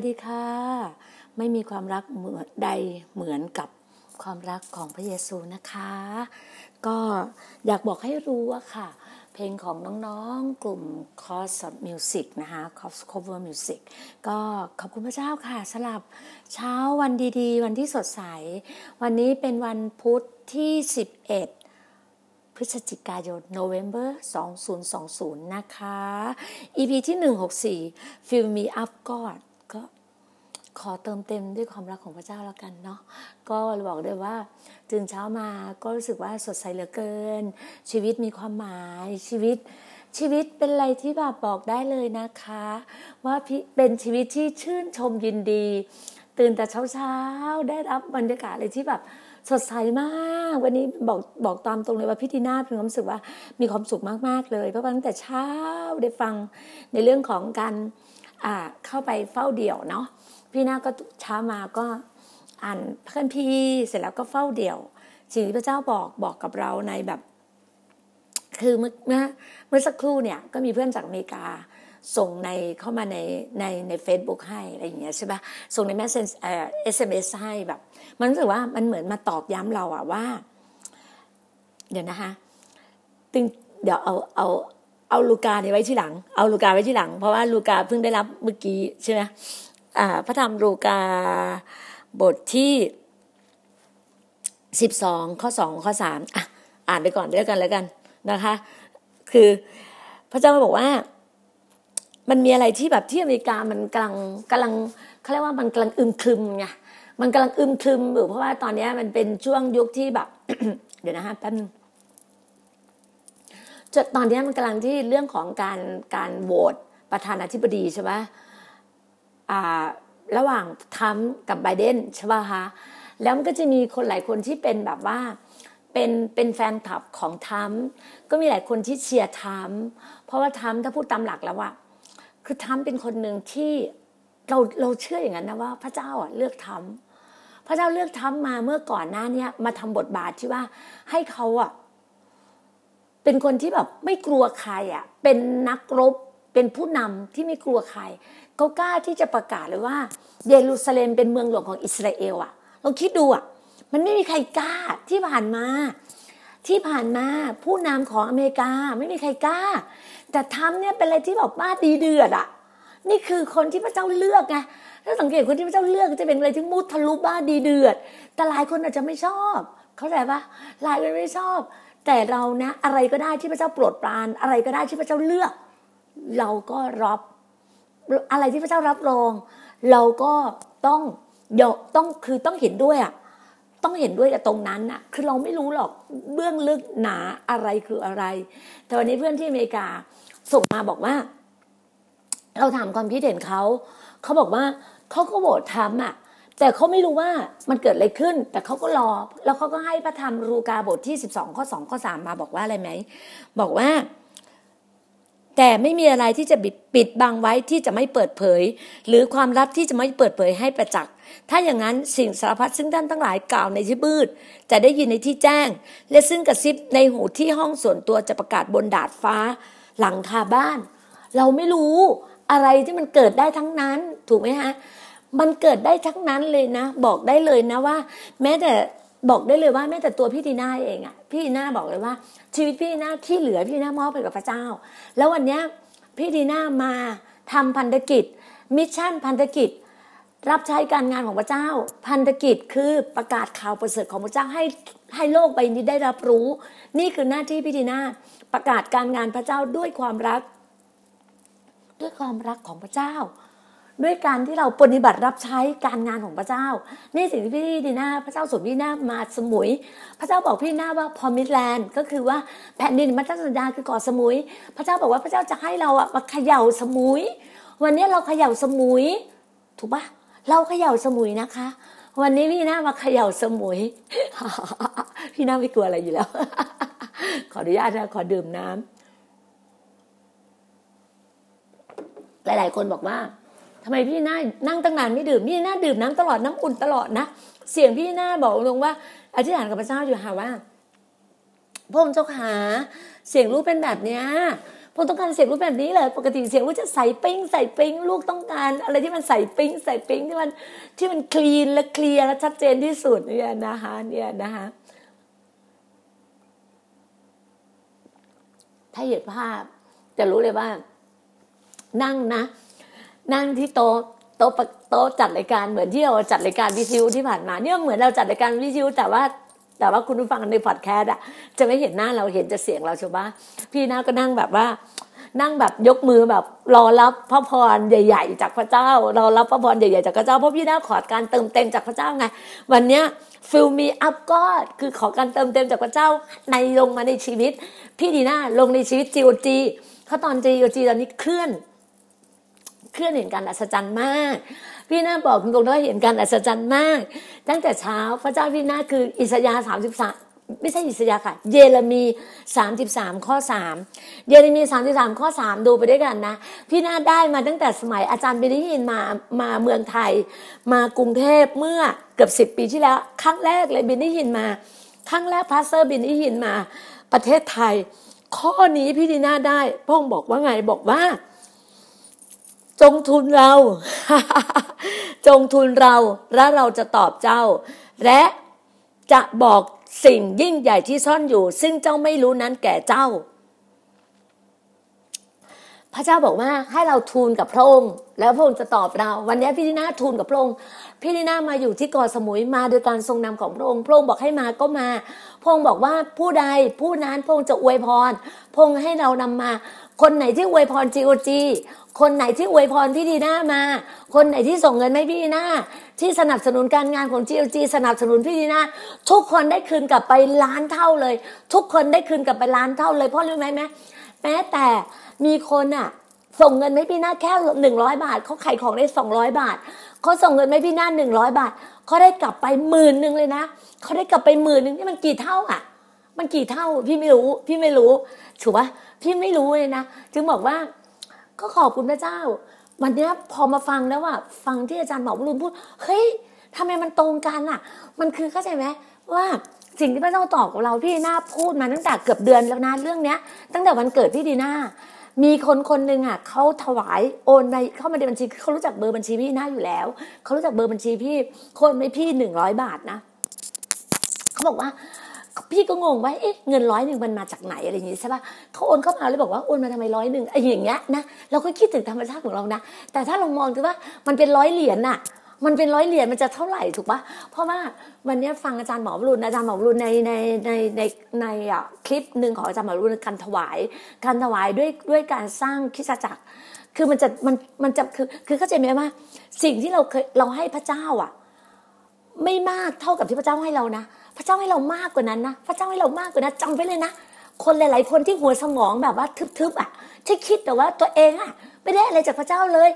วัสดีค่ะ ไม่มีความรักเหมือนใดเหมือนกับความรักของพระเยซูนะคะ ก็อยากบอกให้รู้ว่าค่ะ เพลงของน้องๆกลุ่ม c o s Music นะคะ c o s Cover Music ก็ขอบคุณพระเจ้าค่ะสลับเช้าวันดีๆ วันที่สดใส วันนี้เป็นวันพุธที่ 11พฤศจิกายน November 2020 นะคะ EP ที่ 164 Fill Me Up God ขอเติมเต็มด้วยความรักของพระเจ้าแล้วกันเนาะก็บอกเลยว่าตื่นเช้ามาก็รู้สึกว่าสดใสเหลือเกิน ชีวิตมีความหมายชีวิต ชีวิตเป็นอะไรที่แบบบอกได้เลยนะคะ ว่าเป็นชีวิตที่ชื่นชมยินดี ตื่นแต่เช้าๆได้รับบรรยากาศอะไรที่แบบสดใสมากวันนี้บอกบอกตามตรงเลยว่าพี่ทีน่าเป็นความรู้สึกว่ามีความสุขมากๆเลยเพราะว่าตั้งแต่เช้าได้ฟังในเรื่องของการอ่าเข้าไปเฝ้าเดี่ยวเนาะ พี่นาก็เช้ามาก็อ่านพระคัมภีร์เสร็จแล้วก็เฝ้าเดี่ยว สิ่งที่พระเจ้าบอกบอกกับเราในแบบ คือเมื่อเมื่อสักครู่เนี่ย ก็มีเพื่อนจากอเมริกาส่งในเข้ามาในในใน Facebook ให้อะไรอย่างเงี้ยใช่ปะส่งใน message เอ่อ SMS ให้แบบ มันรู้สึกว่ามันเหมือนมาตอกย้ำเราอะว่า เดี๋ยวนะคะตึงเดี๋ยวเอาเอาเอาลูกาเนี่ยไว้ที่หลัง เอาลูกาไว้ที่หลัง เพราะว่าลูกาเพิ่งได้รับเมื่อกี้ใช่ไหม พระธรรมลูกาบทที่สิบสองข้อสองข้อสามอะอ่านไปก่อนแล้วกันแล้วกันนะคะ คือพระเจ้าบอกว่า มันมีอะไรที่แบบที่อเมริกามันกำลังกำลังเขาเรียกว่ามันกำลังอึมครึมไงมันกำลังอึมครึมอยู่เพราะว่าตอนนี้มันเป็นช่วงยุคที่แบบ เดี๋ยวนะฮะแป๊บนึงจนตอนนี้มันกำลังที่เรื่องของการการโหวตประธานาธิบดีใช่ไหม ระหว่างทรัมป์กับไบเดนใช่ป่ะคะแล้วมันก็จะมีคนหลายคนที่เป็นแบบว่าเป็นเป็นแฟนคลับของทรัมป์ก็มีหลายคนที่เชียร์ทรัมป์เพราะว่าทรัมป์ถ้าพูดตามหลักแล้วว่าคือทรัมป์เป็นคนหนึ่งที่เราเราเชื่ออย่างนั้นนะว่าพระเจ้าอะเลือกทรัมป์พระเจ้าเลือกทรัมป์มาเมื่อก่อนหน้าเนี้ยมาทำบทบาทที่ว่าให้เขาอะเป็นคนที่แบบไม่กลัวใครอะเป็นนักรบเป็นผู้นำที่ไม่กลัวใคร เขากล้าที่จะประกาศเลยว่า เยรูซาเล็มเป็นเมืองหลวงของอิสราเอลอะลองคิดดูอะมันไม่มีใครกล้าที่ผ่านมา ที่ผ่านมาผู้นำของอเมริกาไม่มีใครกล้า แต่ทำเนี่ยเป็นอะไรที่แบบบ้าดีเดือดอะนี่คือคนที่พระเจ้าเลือกไงถ้าสังเกตคนที่พระเจ้าเลือกจะเป็นอะไรที่มุทะลุบ้าดีเดือด แต่หลายคนอาจจะไม่ชอบ เข้าใจปะหลายคนไม่ชอบ แต่เรานะ อะไรก็ได้ที่พระเจ้าโปรดปรานอะไรก็ได้ที่พระเจ้าเลือก เราก็รับ อะไรที่พระเจ้ารับรอง เราก็ต้องยกต้องคือต้องเห็นด้วยอะต้องเห็นด้วยกับตรงนั้นน่ะ คือเราไม่รู้หรอกเบื้องลึกหนาอะไรคืออะไร แต่วันนี้เพื่อนที่อเมริกาส่งมาบอกว่า เราถามความคิดเห็นเขา เขาบอกว่าเขาก็โหวตทำอะ แต่เขาไม่รู้ว่ามันเกิดอะไรขึ้น แต่เขาก็รอ แล้วเขาก็ให้พระธรรมรูกาบทที่12ข้อ2ข้อ3มาบอกว่าอะไรไหม บอกว่า แต่ไม่มีอะไรที่จะปิดปิดบังไว้ที่จะไม่เปิดเผย หรือความลับที่จะไม่เปิดเผยให้ประจักษ์ถ้าอย่างนั้นสิ่งสารพัดซึ่งท่านทั้งหลายกล่าวในที่มืดจะได้ยินในที่แจ้ง และซึ่งกระซิบในหูที่ห้องส่วนตัวจะประกาศบนดาดฟ้า หลังคาบ้าน เราไม่รู้อะไรที่มันเกิดได้ทั้งนั้น ถูกไหมฮะมันเกิดได้ทั้งนั้นเลยนะ บอกได้เลยนะว่า แม้แต่ บอกได้เลยว่าแม้แต่ตัวพี่ดีน่าเองอะพี่ดีน่าบอกเลยว่า ชีวิตพี่ดีน่าที่เหลือพี่ดีน่ามอบไปกับพระเจ้า แล้ววันเนี้ยพี่ดีน่ามาทำพันธกิจ mission พันธกิจ รับใช้การงานของพระเจ้า พันธกิจคือประกาศข่าวประเสริฐของพระเจ้าให้ให้โลกใบนี้ได้รับรู้ นี่คือหน้าที่พี่ดีน่าประกาศการงานพระเจ้าด้วยความรัก ด้วยความรักของพระเจ้า ด้วยการที่เราปฏิบัติรับใช้การงานของพระเจ้า นี่สิ่งที่พี่ดีนาพระเจ้าส่งพี่ดีนามาสมุย พระเจ้าบอกพี่ดีนาว่าพอมิดแลนด์ก็คือว่าแผ่นดินมัทสัญญาคือเกาะสมุย พระเจ้าบอกว่าพระเจ้าจะให้เราอะมาเขย่าสมุย วันนี้เราเขย่าสมุย ถูกปะเราเขย่าสมุยนะคะ วันนี้พี่หน้ามาเขย่าสมุย พี่หน้าไม่กลัวอะไรอยู่แล้ว ขออนุญาตนะขอดื่มน้ำหลาย ๆ คนบอกว่า ทำไมพี่หน้านั่งตั้งนานไม่ดื่มพี่หน้าดื่มน้ำตลอดน้ำอุ่นตลอดนะเสียงพี่หน้าบอกตรงว่าอธิษฐานกับพระเจ้าอยู่ค่ะว่าพระองค์เจ้าขาเสียงลูกเป็นแบบเนี้ยพระองค์ต้องการเสียงลูกแบบนี้เลยปกติเสียงลูกจะใส่ปิ้งใส่ปิ้งลูกต้องการ อะไรที่มันใส่ปิ้งใส่ปิ้งที่มันที่มันคลีนและเคลียร์และชัดเจนที่สุดเนี่ยนะคะเนี่ยนะคะถ้าเห็นภาพจะรู้เลยว่า นั่งนะ นั่งที่โต๊ะโต๊ะโต๊ะจัดรายการเหมือนที่เราจัดรายการวิทยุที่ผ่านมาเนี่ยเหมือนเราจัดรายการวิทยุแต่ว่าแต่ว่าคุณผู้ฟังในพอดแคสต์อะจะไม่เห็นหน้าเราเห็นจะเสียงเราใช่ปะพี่น้าก็นั่งแบบว่า นั่งแบบยกมือแบบ รอรับพระพรใหญ่ ๆ จากพระเจ้ารอรับพระพรใหญ่ๆจากพระเจ้าเพราะพี่น้าขอการเติมเต็มจากพระเจ้าไง วันเนี้ยฟิลมีอัพก็คือขอการเติมเต็มจากพระเจ้าในลงมาในชีวิต พี่ดีน่าลงในชีวิตจีโอจีเขาตอนจีโอจีตอนนี้เคลื่อน เคลื่อนเห็นการอัศจรรย์มาก พี่นาบอกตรงๆว่าเห็นการอัศจรรย์มาก ตั้งแต่เช้าพระเจ้าพี่นาคืออิสยาห์สามสิบสามไม่ใช่อิสยาค่ะ เยเรมีสามสิบสามข้อสามเยเรมีสามสิบสามข้อสามดูไปด้วยกันนะ พี่นาได้มาตั้งแต่สมัยอาจารย์เบนิฮินมามาเมืองไทย มากรุงเทพเมื่อเกือบสิบปีที่แล้ว ครั้งแรกเลยเบนิฮินมา ครั้งแรก Pastor Benny Hinn มา ประเทศไทย ข้อนี้พี่ดีน่าได้พ่องบอกว่าไงบอกว่า จงทูลเรา จงทูลเราและเราจะตอบเจ้า และจะบอกสิ่งยิ่งใหญ่ที่ซ่อนอยู่ ซึ่งเจ้าไม่รู้นั้นแก่เจ้า พระเจ้าบอกว่าให้เราทูลกับพระองค์ แล้วพระองค์จะตอบเรา วันนี้พี่ดีน่าทูลกับพระองค์พี่ดินามาอยู่ที่เกาะสมุยมาโดยการทรงนำของพระองค์พระองค์บอกให้มาก็มาพระองค์บอกว่าผู้ใดผู้นั้นพระองค์จะอวยพรพระองค์ให้เรานำมา คนไหนที่อวยพรจีโอจี คนไหนที่อวยพรพี่ดีน่ามา คนไหนที่ส่งเงินให้พี่ดีน่าที่สนับสนุนการงานของจีโอจีสนับสนุนพี่ดีน่าทุกคนได้คืนกลับไปล้านเท่าเลย ทุกคนได้คืนกลับไปล้านเท่าเลยเพราะรู้ไหมแม่แม้แต่มีคนอะส่งเงินให้พี่หน้าแค่หนึ่งร้อยบาทเขาขายของได้สองร้อยบาทเขาส่งเงินให้พี่หน้าหนึ่งร้อยบาทเขาได้กลับไปหมื่นหนึ่งเลยนะเขาได้กลับไปหมื่นหนึ่งนี่มันกี่เท่าอะ มันกี่เท่าพี่ไม่รู้ พี่ไม่รู้ถูกปะพี่ไม่รู้เลยนะจึงบอกว่า ก็ขอบคุณพระเจ้า วันนี้พอมาฟังแล้วอะฟังที่อาจารย์หมอวรุณพูด เฮ้ยทำไมมันตรงกันอะ มันคือเข้าใจไหมว่าสิ่งที่พระเจ้าตอบกับเราพี่ดีนาพูดมาตั้งแต่เกือบเดือนแล้วนะเรื่องเนี้ย ตั้งแต่วันเกิดพี่ดีนามีคนคนหนึ่งอะเขาถวายโอนไปเข้ามาในบัญชีเขารู้จักเบอร์บัญชีพี่น่าอยู่แล้วเขารู้จักเบอร์บัญชีพี่คนไม่พี่หนึ่งร้อยบาทนะเขาบอกว่า พี่ก็งงว่าเอ๊ะเงินร้อยหนึ่งมันมาจากไหนอะไรอย่างงี้ใช่ปะเขาโอนเข้ามาเลยบอกว่าโอนมาทำไมร้อยหนึ่งไอ้อย่างเงี้ยนะเราก็คิดถึงธรรมชาติของเรานะ แต่ถ้าเรามองดูว่ามันเป็นร้อยเหรียญน่ะมันเป็นร้อยเหรียญมันจะเท่าไหร่ถูกปะเพราะว่าวันนี้ฟังอาจารย์หมอวรุณอาจารย์หมอวรุณในในในในในอะคลิปหนึ่งของอาจารย์หมอวรุณการถวาย การถวายด้วยด้วยการสร้างคิสจักร คือมันจะมันมันจะคือคือเข้าใจไหมว่า สิ่งที่เราเคยเราให้พระเจ้าอะ ไม่มากเท่ากับที่พระเจ้าให้เรานะ พระเจ้าให้เรามากกว่านั้นนะ พระเจ้าให้เรามากกว่านั้นจำไว้เลยนะ คนหลาย ๆ คนที่หัวสมองแบบว่าทึบๆอะที่คิดแต่ว่าตัวเองอะไม่ได้อะไรจากพระเจ้าเลย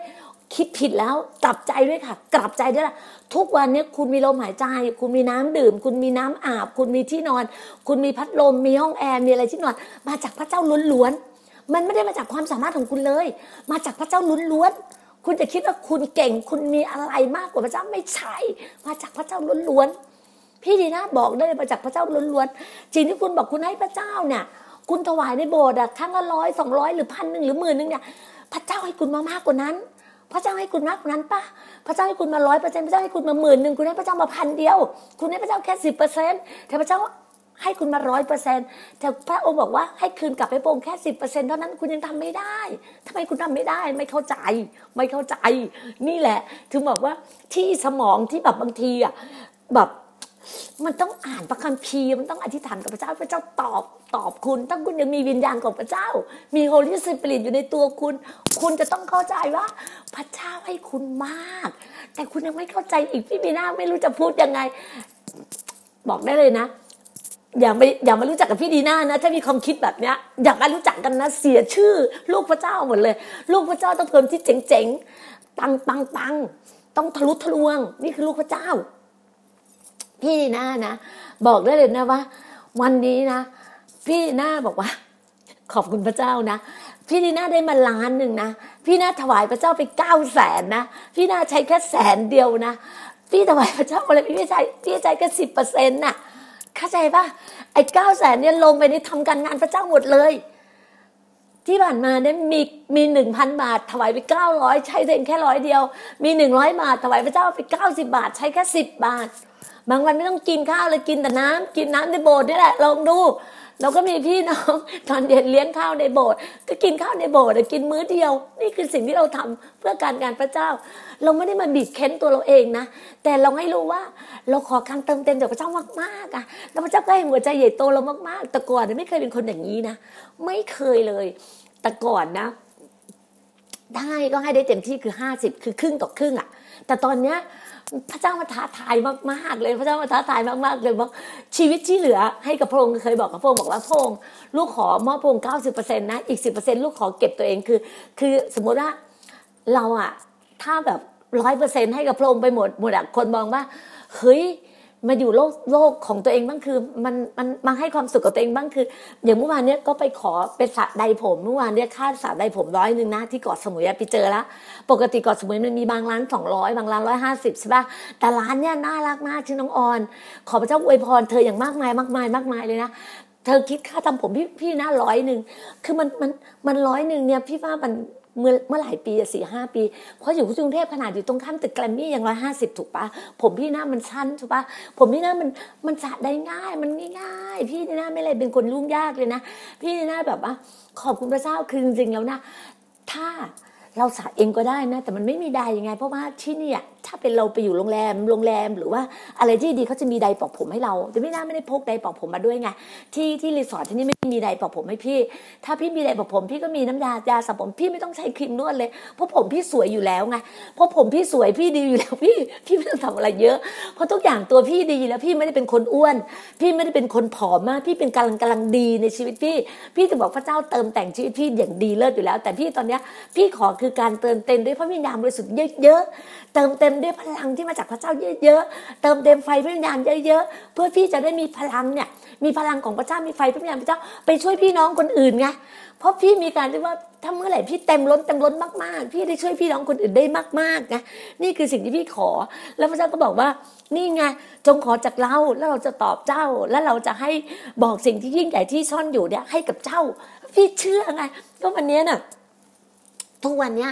คิดผิดแล้วกลับใจด้วยค่ะ กลับใจด้วยล่ะทุกวันนี้คุณมีลมหายใจ คุณมีน้ำดื่ม คุณมีน้ำอาบ คุณมีที่นอน คุณมีพัดลมมีห้องแอร์มีอะไรที่นอน มาจากพระเจ้าล้วนๆมันไม่ได้มาจากความสามารถของคุณเลย มาจากพระเจ้าล้วนๆคุณจะคิดว่าคุณเก่ง คุณมีอะไรมากกว่าพระเจ้าไม่ใช่ มาจากพระเจ้าล้วนๆ พี่ดีนะบอกได้มาจากพระเจ้าล้วนๆจริงที่คุณบอกคุณให้พระเจ้าเนี่ย คุณถวายในโบสถ์อะครั้งละร้อยสองร้อยหรือพันหนึ่งหรือหมื่นหนึ่งเนี่ยพระเจ้าให้คุณมามากกว่านั้น พระเจ้าให้คุณมากกว่านั้นปะพระเจ้าให้คุณมาร้อยเปอร์เซ็นต์พระเจ้าให้คุณมาหมื่นหนึ่งคุณให้พระเจ้ามาพันเดียว คุณให้พระเจ้าแค่สิบเปอร์เซ็นต์แต่พระเจ้าให้คุณมาร้อยเปอร์เซ็นต์แต่พระองค์บอกว่าให้คืนกลับให้พรงแค่สิบเปอร์เซ็นต์เท่านั้นคุณยังทำไม่ได้ทำไมคุณทำไม่ได้ ไม่เข้าใจ ไม่เข้าใจ นี่แหละ ถึงบอกว่าที่สมองที่แบบบางทีอะแบบ มันต้องอ่านพระคัมภีร์มันต้องอธิษฐานกับพระเจ้าพระเจ้าตอบตอบคุณต้องคุณยังมีวิญญาณของพระเจ้า มีโฮลิสปิริตอยู่ในตัวคุณ คุณจะต้องเข้าใจว่า พระเจ้าให้คุณมาก แต่คุณยังไม่เข้าใจอีกพี่บีนาไม่รู้จะพูดยังไง บอกได้เลยนะอย่าไปอย่ามารู้จักกับพี่ดีน่านะถ้ามีความคิดแบบเนี้ยอย่ามารู้จักกันนะเสียชื่อ ลูกพระเจ้าหมดเลย ลูกพระเจ้าต้องเป็นที่เจ๋งๆปังปังปังต้องทะลุทะลวง นี่คือลูกพระเจ้า พี่ดีน่านะ บอกได้เลยนะว่า วันนี้นะ พี่ดีน่าบอกว่า ขอบคุณพระเจ้านะ พี่ดีน่าได้มาล้านหนึ่งนะ พี่น่าถวายพระเจ้าไปเก้าแสนนะ พี่น่าใช้แค่แสนเดียวนะ พี่ถวายพระเจ้าอะไรพี่ไม่ใช้พี่ใช้แค่สิบเปอร์เซ็นต์น่ะเข้าใจปะไอ้เก้าแสนเนี่ยลงไปในทำการงานพระเจ้าหมดเลย ที่ผ่านมาเนี่ยมีมีหนึ่งพันบาท ถวายไปเก้าร้อยใช้เพียงแค่ร้อยเดียว มีหนึ่งร้อยบาท ถวายพระเจ้าไปเก้าสิบาท ใช้แค่สิบบาท บางวันไม่ต้องกินข้าวเลยกินแต่น้ำกินน้ำในโบสถ์นี่แหละลองดูเราก็มีพี่น้องตอนเย็นเลี้ยงข้าวในโบสถ์ก็กินข้าวในโบสถ์กินมื้อเดียว นี่คือสิ่งที่เราทำเพื่อการงานพระเจ้า เราไม่ได้มาบีบเค้นตัวเราเองนะ แต่เราให้รู้ว่าเราขอการเติมเต็มจากพระเจ้ามากๆอะแล้วพระเจ้าก็ให้หัวใจใหญ่โตเรามากๆ แต่ก่อนไม่เคยเป็นคนอย่างนี้นะไม่เคยเลย แต่ก่อนนะได้ก็ให้ได้เต็มที่คือห้าสิบคือครึ่งต่อครึ่งอะ แต่ตอนเนี้ย พระเจ้ามาท้าทายมากๆเลยพระเจ้ามาท้าทายมากๆเลยว่าชีวิตที่เหลือให้กับพระองค์เคยบอกกับพระองค์บอกว่าพระองค์ลูกขอมอบพระองค์เก้าสิบเปอร์เซ็นต์นะอีกสิบเปอร์เซ็นต์ลูกขอเก็บตัวเองคือ คือสมมติว่าเราอะถ้าแบบร้อยเปอร์เซ็นต์ให้กับพระองค์ไปหมดหมดอะคนมองว่าเฮ้ย มาอยู่โลกโลกของตัวเองบ้างคือ มันมันมาให้ความสุขกับตัวเองบ้างคือ อย่างเมื่อวานเนี้ยก็ไปขอเป็นสระใดผมเมื่อวานเนี้ยค่าสระใดผมร้อยหนึ่งนะที่เกาะสมุยไปเจอแล้วปกติเกาะสมุยมันมีบางร้านสองร้อยบางร้านร้อยห้าสิบใช่ป่ะแต่ร้านเนี้ยน่ารักมากชื่อน้องออน ขอพระเจ้าอวยพรเธออย่างมากมายมากมายมากมายเลยนะเธอคิดค่าทำผมพี่พี่น่าร้อยหนึ่งคือมันมันมันร้อยหนึ่งเนี่ยพี่ว่ามัน เมื่อเมื่อหลายปีสี่ห้าปี เพราะอยู่ที่กรุงเทพขนาดอยู่ตรงข้ามตึกแกรมมี่ยังร้อยห้าสิบถูกปะผมพี่หน้ามันชั้นถูกปะผมพี่หน้ามันมันสะได้ง่าย มันง่ายๆพี่หน้าไม่เลยเป็นคนรุ่งยากเลยนะ พี่หน้าแบบว่าขอบคุณพระเจ้าคือจริงๆแล้วนะ ถ้าเราสระเองก็ได้นะ แต่มันไม่มีได้ยังไง เพราะว่าที่นี่อะ ถ้าเป็นเราไปอยู่โรงแรม โรงแรมหรือว่าอะไรที่ดีเขาจะมีไดร์เป่าผมให้เราแต่พี่น่าไม่ได้พกไดร์เป่าผมมาด้วยไงที่ที่รีสอร์ทที่นี่ไม่มีไดร์เป่าผมให้พี่ ถ้าพี่มีไดร์เป่าผม พี่ก็มีน้ำยายาสระผมพี่ไม่ต้องใช้ครีมนวดเลยเพราะผมพี่สวยอยู่แล้วไงเพราะผมพี่สวยพี่ดีอยู่แล้วพี่พี่ไม่ต้องทำอะไรเยอะ เพราะทุกอย่างตัวพี่ดีแล้วพี่ไม่ได้เป็นคนอ้วน พี่ไม่ได้เป็นคนผอมมาก พี่เป็นกำลังกำลังดีในชีวิตพี่ พี่จะบอกพระเจ้าเติมแต่งชีวิตพี่อย่างดีเลิศอยู่แล้ว แต่พี่ตอนเนี้ยพี่ขอคือการเติมเต็มด้วยพระวิญญาณบริสุทธิ์เยอะๆเติมเต็มด้วยพลังที่มาจากพระเจ้าเยอะๆ เติมเต็มไฟพระวิญญาณเยอะๆ เพื่อพี่จะได้มีพลังเนี่ย มีพลังของพระเจ้ามีไฟพระวิญญาณพระเจ้าไปช่วยพี่น้องคนอื่นไง เพราะพี่มีการที่ว่าถ้าเมื่อไหร่พี่เต็มล้นเต็มล้นมากๆ พี่ได้ช่วยพี่น้องคนอื่นได้มากๆไงนี่คือสิ่งที่พี่ขอ แล้วพระเจ้าก็บอกว่า นี่ไงจงขอจากเราแล้วเราจะตอบเจ้า แล้วเราจะให้บอกสิ่งที่ยิ่งใหญ่ที่ซ่อนอยู่เนี่ยให้กับเจ้า พี่เชื่อไงก็วันนี้น่ะทุกวันเนี้ย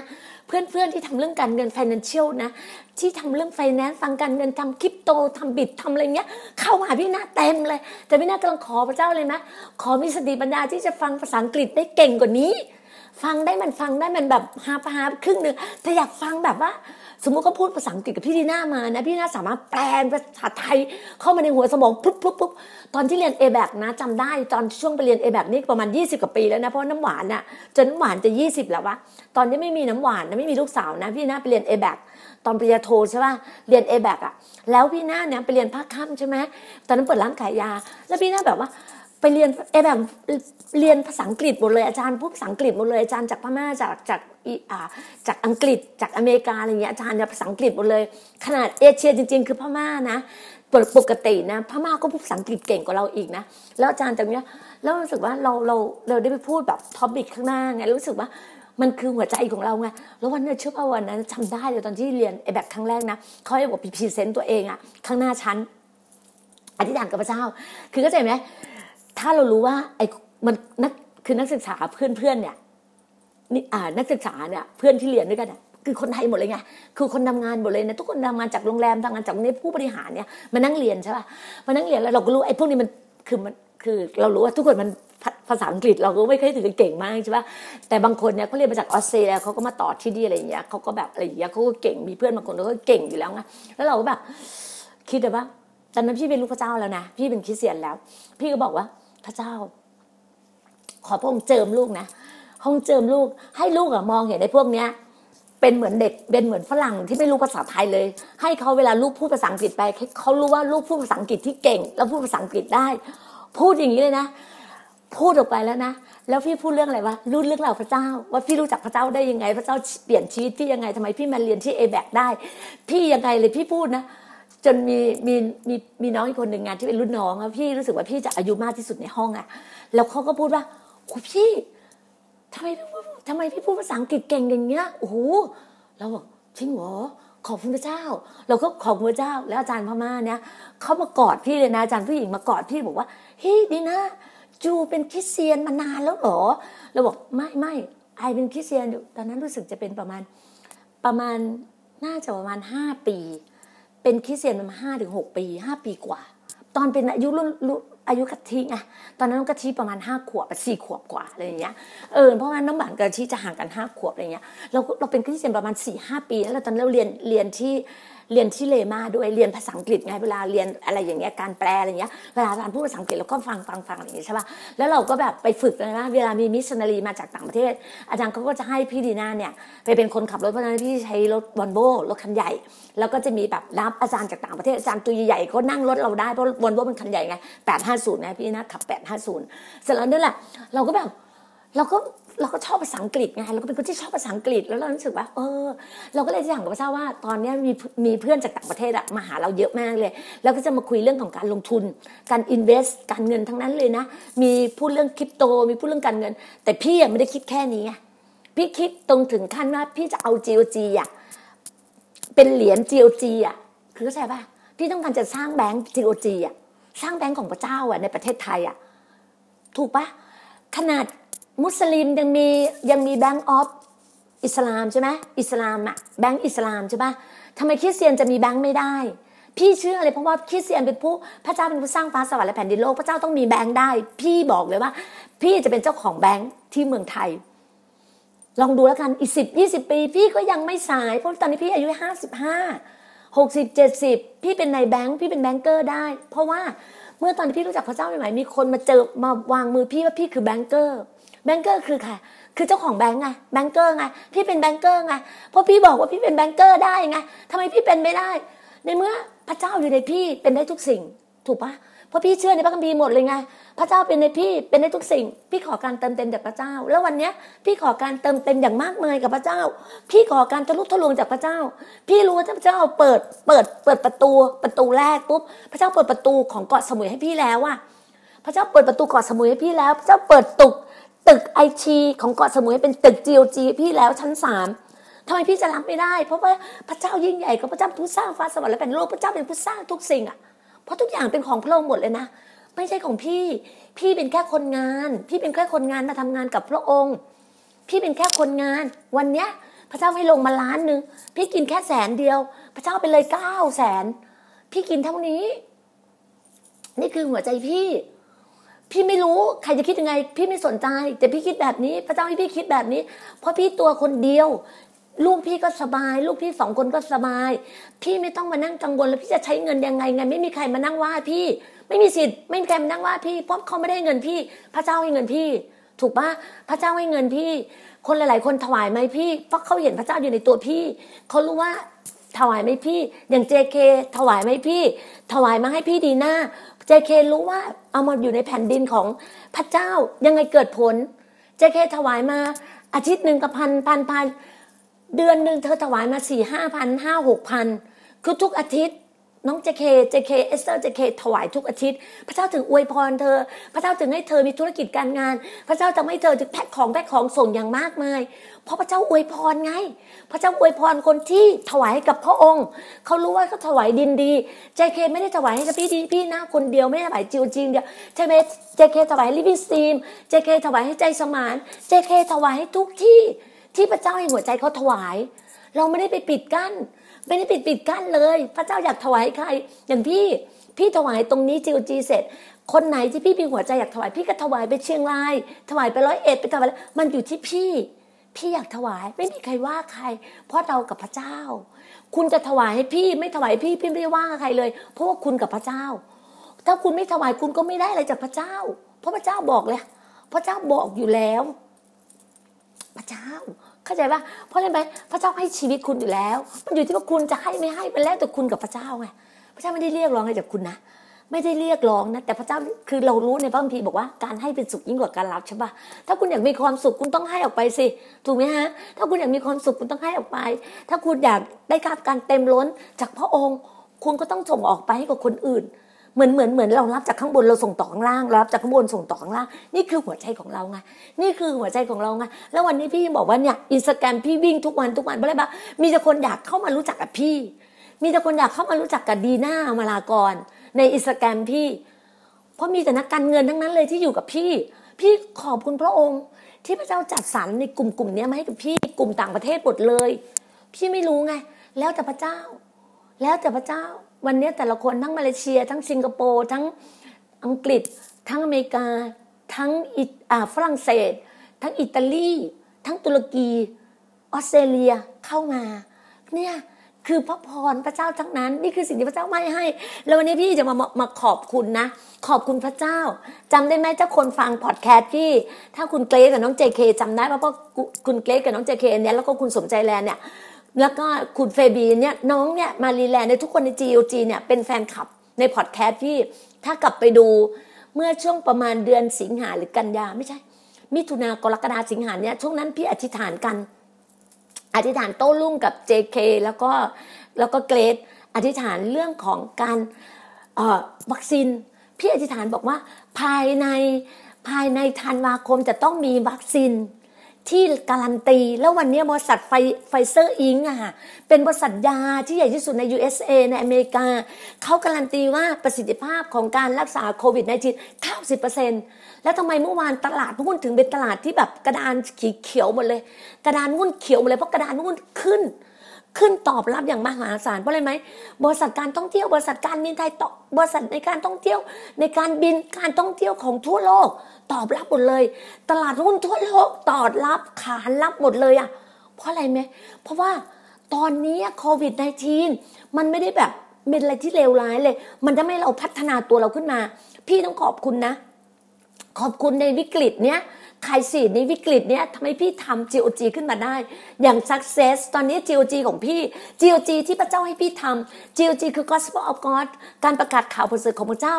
เพื่อนๆที่ทำเรื่องการเงิน financial นะ ที่ทำเรื่องไฟแนนซ์ฟังการเงินทำคริปโตทำบิตทำอะไรเงี้ย เข้ามาพี่หน้าเต็มเลย แต่พี่หน้ากำลังขอพระเจ้าเลยนะ ขอมีสติปัญญาที่จะฟังภาษาอังกฤษได้เก่งกว่านี้ ฟังได้มันฟังได้มันแบบฮาปฮาครึ่งหนึ่งแต่อยากฟังแบบว่า สมมุติเขาพูดภาษาอังกฤษกับพี่ดีน่ามานะพี่ดีน่าสามารถแปลภาษาไทยเข้ามาในหัวสมองปุ๊บปุ๊บปุ๊บตอนที่เรียน a b a c นะจำได้ตอนช่วงไปเรียน a b a c นี่ประมาณ 20 กว่าปีแล้วนะเพราะน้ำหวานน่ะจนน้ำหวานจะ 20 แล้ววะตอนนี้ไม่มีน้ำหวานนะไม่มีลูกสาวนะพี่ดีน่าไปเรียน a b a c ตอนปริญญาโทใช่ป่ะเรียน a b a c อะแล้วพี่หน้าเนี่ยไปเรียนภาคค่ำใช่ไหมตอนนั้นเปิดร้านขายยา แล้วพี่น่าแบบว่า ไปเรียนเอแบบเรียนภาษาอังกฤษหมดเลยอาจารย์พูดภาษาอังกฤษหมดเลยอาจารย์จากพม่าจากจากอ่าจากอังกฤษจากอเมริกาอะไรเงี้ยอาจารย์เนี่ยภาษาอังกฤษหมดเลย ขนาดเอเชียจริง ๆ คือพม่านะปกตินะพม่าก็พูดภาษาอังกฤษเก่งกว่าเราอีกนะแล้วอาจารย์จากเนี้ยแล้วรู้สึกว่าเราเราเราได้ไปพูดแบบ topic ข้างหน้าไงรู้สึกว่ามันคือหัวใจของเราไง แล้ววันนั้นเชื่อป่าวันนั้นจำได้เลยตอนที่เรียนไอแบบครั้งแรกนะเขาให้บอกพรีเซนต์ตัวเองอะข้างหน้าชั้นอธิษฐานกับพระเจ้า คือเข้าใจไหม ถ้าเรารู้ว่าไอ้มันนักคือนักศึกษาเพื่อนเพื่อนเนี่ยนี่อ่านักศึกษาเนี่ยเพื่อนที่เรียนด้วยกันคือคนไทยหมดเลยไงคือคนทำงานหมดเลยนะทุกคนทำงานจากโรงแรมทำงานจากนี้ผู้บริหารเนี่ยมานั่งเรียนใช่ป่ะมานั่งเรียนแล้วเราก็รู้ไอ้พวกนี้มันคือมันคือเรารู้ว่าทุกคนมันภาษาอังกฤษเราก็ไม่เคยถือเก่งมากใช่ป่ะแต่บางคนเนี่ยเขาเรียนมาจากออสเตรเลียเขาก็มาต่อที่นี่อะไรอย่างเงี้ยเขาก็แบบอะไรอย่างเงี้ยเขาก็เก่งมีเพื่อนบางคนเขาก็เก่งอยู่แล้วไงแล้วเราก็แบบคิดแต่ว่าตอนนั้นพี่เป็นลูกพระเจ้าแล้วนะพี่เป็นคริสเตียนแล้ว พี่ก็บอกว่า พระเจ้า ขอพระองค์เจิมลูกนะพระองค์เจิมลูก ให้ลูกอะมองเห็นในพวกเนี้ย เป็นเหมือนเด็กเป็นเหมือนฝรั่งที่ไม่รู้ภาษาไทยเลย ให้เขาเวลาลูกพูดภาษาอังกฤษไปเขารู้ว่าลูกพูดภาษาอังกฤษที่เก่ง แล้วพูดภาษาอังกฤษได้ พูดอย่างนี้เลยนะพูดออกไปแล้วนะแล้วพี่พูดเรื่องอะไรวะรู้เรื่องราวพระเจ้า ว่าพี่รู้จักพระเจ้าได้ยังไง พระเจ้าเปลี่ยนชีวิตพี่ยังไงทำไมพี่มาเรียนที่เอแบกได้ พี่ยังไงเลยพี่พูดนะ จนมีมีมีมีน้องอีกคนหนึ่งงานที่เป็นรุ่นน้องอะพี่รู้สึกว่าพี่จะอายุมากที่สุดในห้องอะแล้วเขาก็พูดว่าโอ้พี่ทำไมพี่พูดทำไมพี่พูดภาษาอังกฤษเก่งอย่างเงี้ยโอ้โหเราบอกจริงเหรอขอบคุณพระเจ้า เราก็ขอบคุณพระเจ้า แล้วอาจารย์พม่าเนี่ยเขามากอดพี่เลยนะอาจารย์ผู้หญิงมากอดพี่บอกว่าเฮ้ยดีนะจูเป็นคริสเตียนมานานแล้วเหรอเราบอกไม่ไม่ไอเป็นคริสเตียนอยู่ตอนนั้นรู้สึกจะเป็นประมาณประมาณน่าจะประมาณห้าปี เป็นคริสเตียนมาห้าถึงหกปีห้าปีกว่า ตอนเป็นอายุรุ่นอายุกะทิไงตอนนั้นน้องกะทิประมาณห้าขวบสี่ขวบกว่าอะไรอย่างเงี้ยเออเพราะว่าน้องหวานกะทิจะห่างกันห้าขวบอะไรเงี้ยเราเราเป็นคริสเตียนประมาณสี่ห้าปี แล้วตอนเราเรียนเรียนที่ เรียนที่เลมาด้วยเรียนภาษาอังกฤษไงเวลาเรียนอะไรอย่างเงี้ยการแปลอะไรเงี้ยเวลาอาจารย์พูดภาษาอังกฤษเราก็ฟังฟังฟังอะไรอย่างเงี้ยใช่ป่ะแล้วเราก็แบบไปฝึกเลยนะเวลามีมิชชันนารีมาจากต่างประเทศ อาจารย์เขาก็จะให้พี่ดีน่าเนี่ยไปเป็นคนขับรถเพราะฉะนั้นพี่ใช้รถวอลโบรถคันใหญ่ แล้วก็จะมีแบบรับอาจารย์จากต่างประเทศอาจารย์ตัวใหญ่ก็นั่งรถเราได้เพราะวอลโบเป็นคันใหญ่ไงแปดห้าศูนย์นะพี่นะขับแปดห้าศูนย์เสร็จแล้วนั่นแหละเราก็แบบเราก็ เราก็ชอบภาษาอังกฤษไงเราก็เป็นคนที่ชอบภาษาอังกฤษแล้วเรารู้สึกว่า เออ เราก็เลยจะถามกับพระเจ้าว่า ตอนนี้มีมีเพื่อนจากต่างประเทศอะมาหาเราเยอะมากเลย แล้วก็จะมาคุยเรื่องของการลงทุน การอินเวสต์การเงินทั้งนั้นเลยนะ มีพูดเรื่องคริปโต มีพูดเรื่องการเงิน แต่พี่ไม่ได้คิดแค่นี้พี่คิดตรงถึงขั้นว่าพี่จะเอา GOG อะเป็นเหรียญ GOG อะคือเข้าใจป่ะพี่ต้องการจะสร้างแบงก์ GOG อะสร้างแบงก์ของพระเจ้าอะในประเทศไทยอะถูกปะขนาด มุสลิมยังมียังมี bank of อิสลามใช่ไหมอิสลามอะแบงก์อิสลามใช่ปะทำไมคริสเตียนจะมีแบงก์ไม่ได้ พี่เชื่อเลยเพราะว่าคริสเตียนเป็นผู้พระเจ้าเป็นผู้สร้างฟ้าสวรรค์และแผ่นดินโลกพระเจ้าต้องมีแบงก์ได้ พี่บอกเลยว่า พี่จะเป็นเจ้าของแบงก์ที่เมืองไทย ลองดูแล้วกันอีกสิบยี่สิบปี พี่ก็ยังไม่สายเพราะตอนนี้พี่อายุห้าสิบห้าหกสิบเจ็ดสิบพี่เป็นนายแบงก์พี่เป็น banker ได้ เพราะว่าเมื่อตอนที่พี่รู้จักพระเจ้าใหม่ๆมีคนมาเจอมาวางมือพี่ว่าพี่คือ banker banker คือใครคือเจ้าของแบงก์ไง banker ไงพี่เป็น banker ไงเพราะพี่บอกว่าพี่เป็น banker ได้ไงทำไมพี่เป็นไม่ได้ ในเมื่อพระเจ้าอยู่ในพี่เป็นได้ทุกสิ่ง ถูกปะเพราะพี่เชื่อในพระคัมภีร์หมดเลยไงพระเจ้าเป็นในพี่เป็นในทุกสิ่ง พี่ขอการเติมเต็มจากพระเจ้า แล้ววันเนี้ยพี่ขอการเติมเต็มอย่างมากมายกับพระเจ้า พี่ขอการทะลุทะลวงจากพระเจ้า พี่รู้ว่าพระเจ้าเปิดเปิดเปิดประตูประตูแรกปุ๊บพระเจ้าเปิดประตูของเกาะสมุยให้พี่แล้วอะพระเจ้าเปิดประตูเกาะสมุยให้พี่แล้ว พระเจ้าเปิดตึก ตึกไอทีของเกาะสมุยเป็นตึก GOG พี่แล้วชั้นสามทำไมพี่จะรับไม่ได้ เพราะว่าพระเจ้ายิ่งใหญ่กับพระเจ้าผู้สร้างฟ้าสวรรค์และแผ่นโลกพระเจ้าเป็นผู้สร้างทุกสิ่งอะเพราะทุกอย่างเป็นของพระองค์หมดเลยนะไม่ใช่ของพี่ พี่เป็นแค่คนงาน พี่เป็นแค่คนงานมาทำงานกับพระองค์ พี่เป็นแค่คนงาน วันเนี้ยพระเจ้าให้ลงมาล้านหนึ่งพี่กินแค่แสนเดียว พระเจ้าไปเลยเก้าแสนพี่กินเท่านี้ นี่คือหัวใจพี่ พี่ไม่รู้ใครจะคิดยังไง พี่ไม่สนใจ แต่พี่คิดแบบนี้ พระเจ้าให้พี่คิดแบบนี้ เพราะพี่ตัวคนเดียว ลูกพี่ก็สบาย ลูกพี่สองคนก็สบาย พี่ไม่ต้องมานั่งกังวลแล้วพี่จะใช้เงินยังไงไง ไม่มีใครมานั่งว่าพี่ ไม่มีสิทธิ์ไม่มีใครมานั่งว่าพี่เพราะเขาไม่ได้เงินพี่ พระเจ้าให้เงินพี่ ถูกปะพระเจ้าให้เงินพี่ คนหลาย ๆ คนถวายไหมพี่ เพราะเขาเห็นพระเจ้าอยู่ในตัวพี่เขารู้ว่าถวายไหมพี่ อย่างเจเคถวายไหมพี่ ถวายมาให้พี่ดีหน้า เจเครู้ว่าเอามาอยู่ในแผ่นดินของพระเจ้ายังไงเกิดผลเจเคถวายมาอาทิตย์หนึ่งกับพันพันพันเดือนหนึ่งเธอถวายมาสี่ห้าพันห้าหกพันคือทุกอาทิตย์ น้องเจเคเจเคเอสเตอร์เจเคถวายทุกอาทิตย์ พระเจ้าถึงอวยพรเธอ พระเจ้าถึงให้เธอมีธุรกิจการงาน พระเจ้าจะให้เธอถึงแพ็คของแพ็คของส่งอย่างมากมาย เพราะพระเจ้าอวยพรไง พระเจ้าอวยพรคนที่ถวายให้กับพระองค์เขารู้ว่าเขาถวายดินดีเจเคไม่ได้ถวายให้กับพี่ดีพี่นะคนเดียวไม่ได้ถวายจิวจริงเดียวใช่ไหมเจเคถวายลิบิสตีมเจเคถวายให้ใจสมานเจเคถวายให้ทุกที่ที่พระเจ้าให้หัวใจเขาถวาย เราไม่ได้ไปปิดกั้น ไม่ได้ปิดปิดกั้นเลย พระเจ้าอยากถวายใคร อย่างพี่พี่ถวายตรงนี้จิวจีเสร็จ คนไหนที่พี่มีหัวใจอยากถวาย พี่ก็ถวายไปเชียงราย ถวายไปร้อยเอ็ดไปถวายมันอยู่ที่พี่ พี่อยากถวายไม่มีใครว่าใคร เพราะเรากับพระเจ้า คุณจะถวายให้พี่ไม่ถวายพี่พี่ไม่ได้ว่าใครเลย เพราะว่าคุณกับพระเจ้า ถ้าคุณไม่ถวายคุณก็ไม่ได้อะไรจากพระเจ้า เพราะพระเจ้าบอกเลยพระเจ้าบอกอยู่แล้ว พระเจ้า เข้าใจปะเพราะอะไรไหมพระเจ้าให้ชีวิตคุณอยู่แล้ว มันอยู่ที่ว่าคุณจะให้ไม่ให้มันแล้วแต่คุณกับพระเจ้าไงพระเจ้าไม่ได้เรียกร้องอะไรจากคุณนะไม่ได้เรียกร้องนะแต่พระเจ้าคือเรารู้ในพระคัมภีร์บอกว่าการให้เป็นสุขยิ่งกว่าการรับใช่ปะถ้าคุณอยากมีความสุขคุณต้องให้ออกไปสิถูกไหมฮะ ถ้าคุณอยากมีความสุขคุณต้องให้ออกไป ถ้าคุณอยากได้การเต็มล้นจากพระองค์ คุณก็ต้องส่งออกไปให้กับคนอื่น เหมือนเหมือนเหมือนเรารับจากข้างบนเราส่งต่อข้างล่างเรารับจากข้างบนส่งต่อข้างล่าง นี่คือหัวใจของเราไงนี่คือหัวใจของเราไงแล้ววันนี้พี่บอกว่าเนี่ยอินสตาแกรมพี่วิ่งทุกวันทุกวันเพราะอะไรบ้างมีแต่คนอยากเข้ามารู้จักกับพี่ มีแต่คนอยากเข้ามารู้จักกับดีน่ามาลากร ในอินสตาแกรมพี่ เพราะมีแต่นักการเงินทั้งนั้นเลยที่อยู่กับพี่ พี่ขอบคุณพระองค์ ที่พระเจ้าจัดสรรในกลุ่มกลุ่มนี้มาให้กับพี่กลุ่มต่างประเทศหมดเลย พี่ไม่รู้ไง แล้วแต่พระเจ้า แล้วแต่พระเจ้า วันนี้แต่ละคนทั้งมาเลเซีย ทั้งสิงคโปร์ทั้งอังกฤษ ทั้งอเมริกา ทั้งอิอ่าฝรั่งเศส ทั้งอิตาลี ทั้งตุรกีออสเตรเลียเข้ามาเนี่ยคือพระพรพระเจ้าทั้งนั้น นี่คือสิ่งที่พระเจ้าไม่ให้ แล้ววันนี้พี่จะมามามาขอบคุณนะ ขอบคุณพระเจ้าจำได้ไหมถ้าคนฟังพอดแคสต์พี่ ถ้าคุณเกรซกับน้องเจเคจำได้เพราะว่าคุณเกรซกับน้องเจเคเนี่ยแล้วก็คุณสมใจแลนเนี่ย แล้วก็คุณเฟบีเนี่ยน้องเนี่ยมารีแลนด์ในทุกคนใน GOG เนี่ยเป็นแฟนคลับในพอดแคสต์พี่ถ้ากลับไปดูเมื่อช่วงประมาณเดือนสิงหาหรือกันยาไม่ใช่ มิถุนากรกฎาสิงหาเนี่ยช่วงนั้นพี่อธิษฐานกัน อธิษฐานโต้รุ่งกับ JK แล้วก็แล้วก็เกรซอธิษฐานเรื่องของการวัคซีน พี่อธิษฐานบอกว่าภายในภายในธันวาคมจะต้องมีวัคซีน ที่การันตี แล้ววันนี้บริษัทไฟ Pfizer Inc. อะค่ะเป็นบริษัทยาที่ใหญ่ที่สุดใน USA ในอเมริกา เขาการันตีว่าประสิทธิภาพของการรักษาโควิด -19 90%แล้วทำไมเมื่อวานตลาดหุ้นถึงเป็นตลาดที่แบบกระดานขีเขียวหมดเลย กระดานหุ้นเขียวหมดเลยเพราะกระดานหุ้นขึ้น ขึ้นตอบรับอย่างมหาศาลเพราะอะไรไหมบริษัทการท่องเที่ยวบริษัทการบินไทยตบริษัทในการท่องเที่ยว ในการบินการท่องเที่ยวของทั่วโลก ตอบรับหมดเลย ตลาดหุ้นทั่วโลกตอบรับขานรับหมดเลยอะเพราะอะไรไหมเพราะว่าตอนนี้โควิด -19 มันไม่ได้แบบเป็นอะไรที่เลวร้ายเลย มันจะไม่เราพัฒนาตัวเราขึ้นมา พี่ต้องขอบคุณนะ ขอบคุณในวิกฤตเนี้ย ใครสิในวิกฤตเนี้ยทำให้พี่ทำ GOG ขึ้นมาได้ อย่าง success ตอนนี้ GOG ของพี่ GOG ที่พระเจ้าให้พี่ทำ GOG คือ gospel of God การประกาศข่าวประเสริฐของพระเจ้า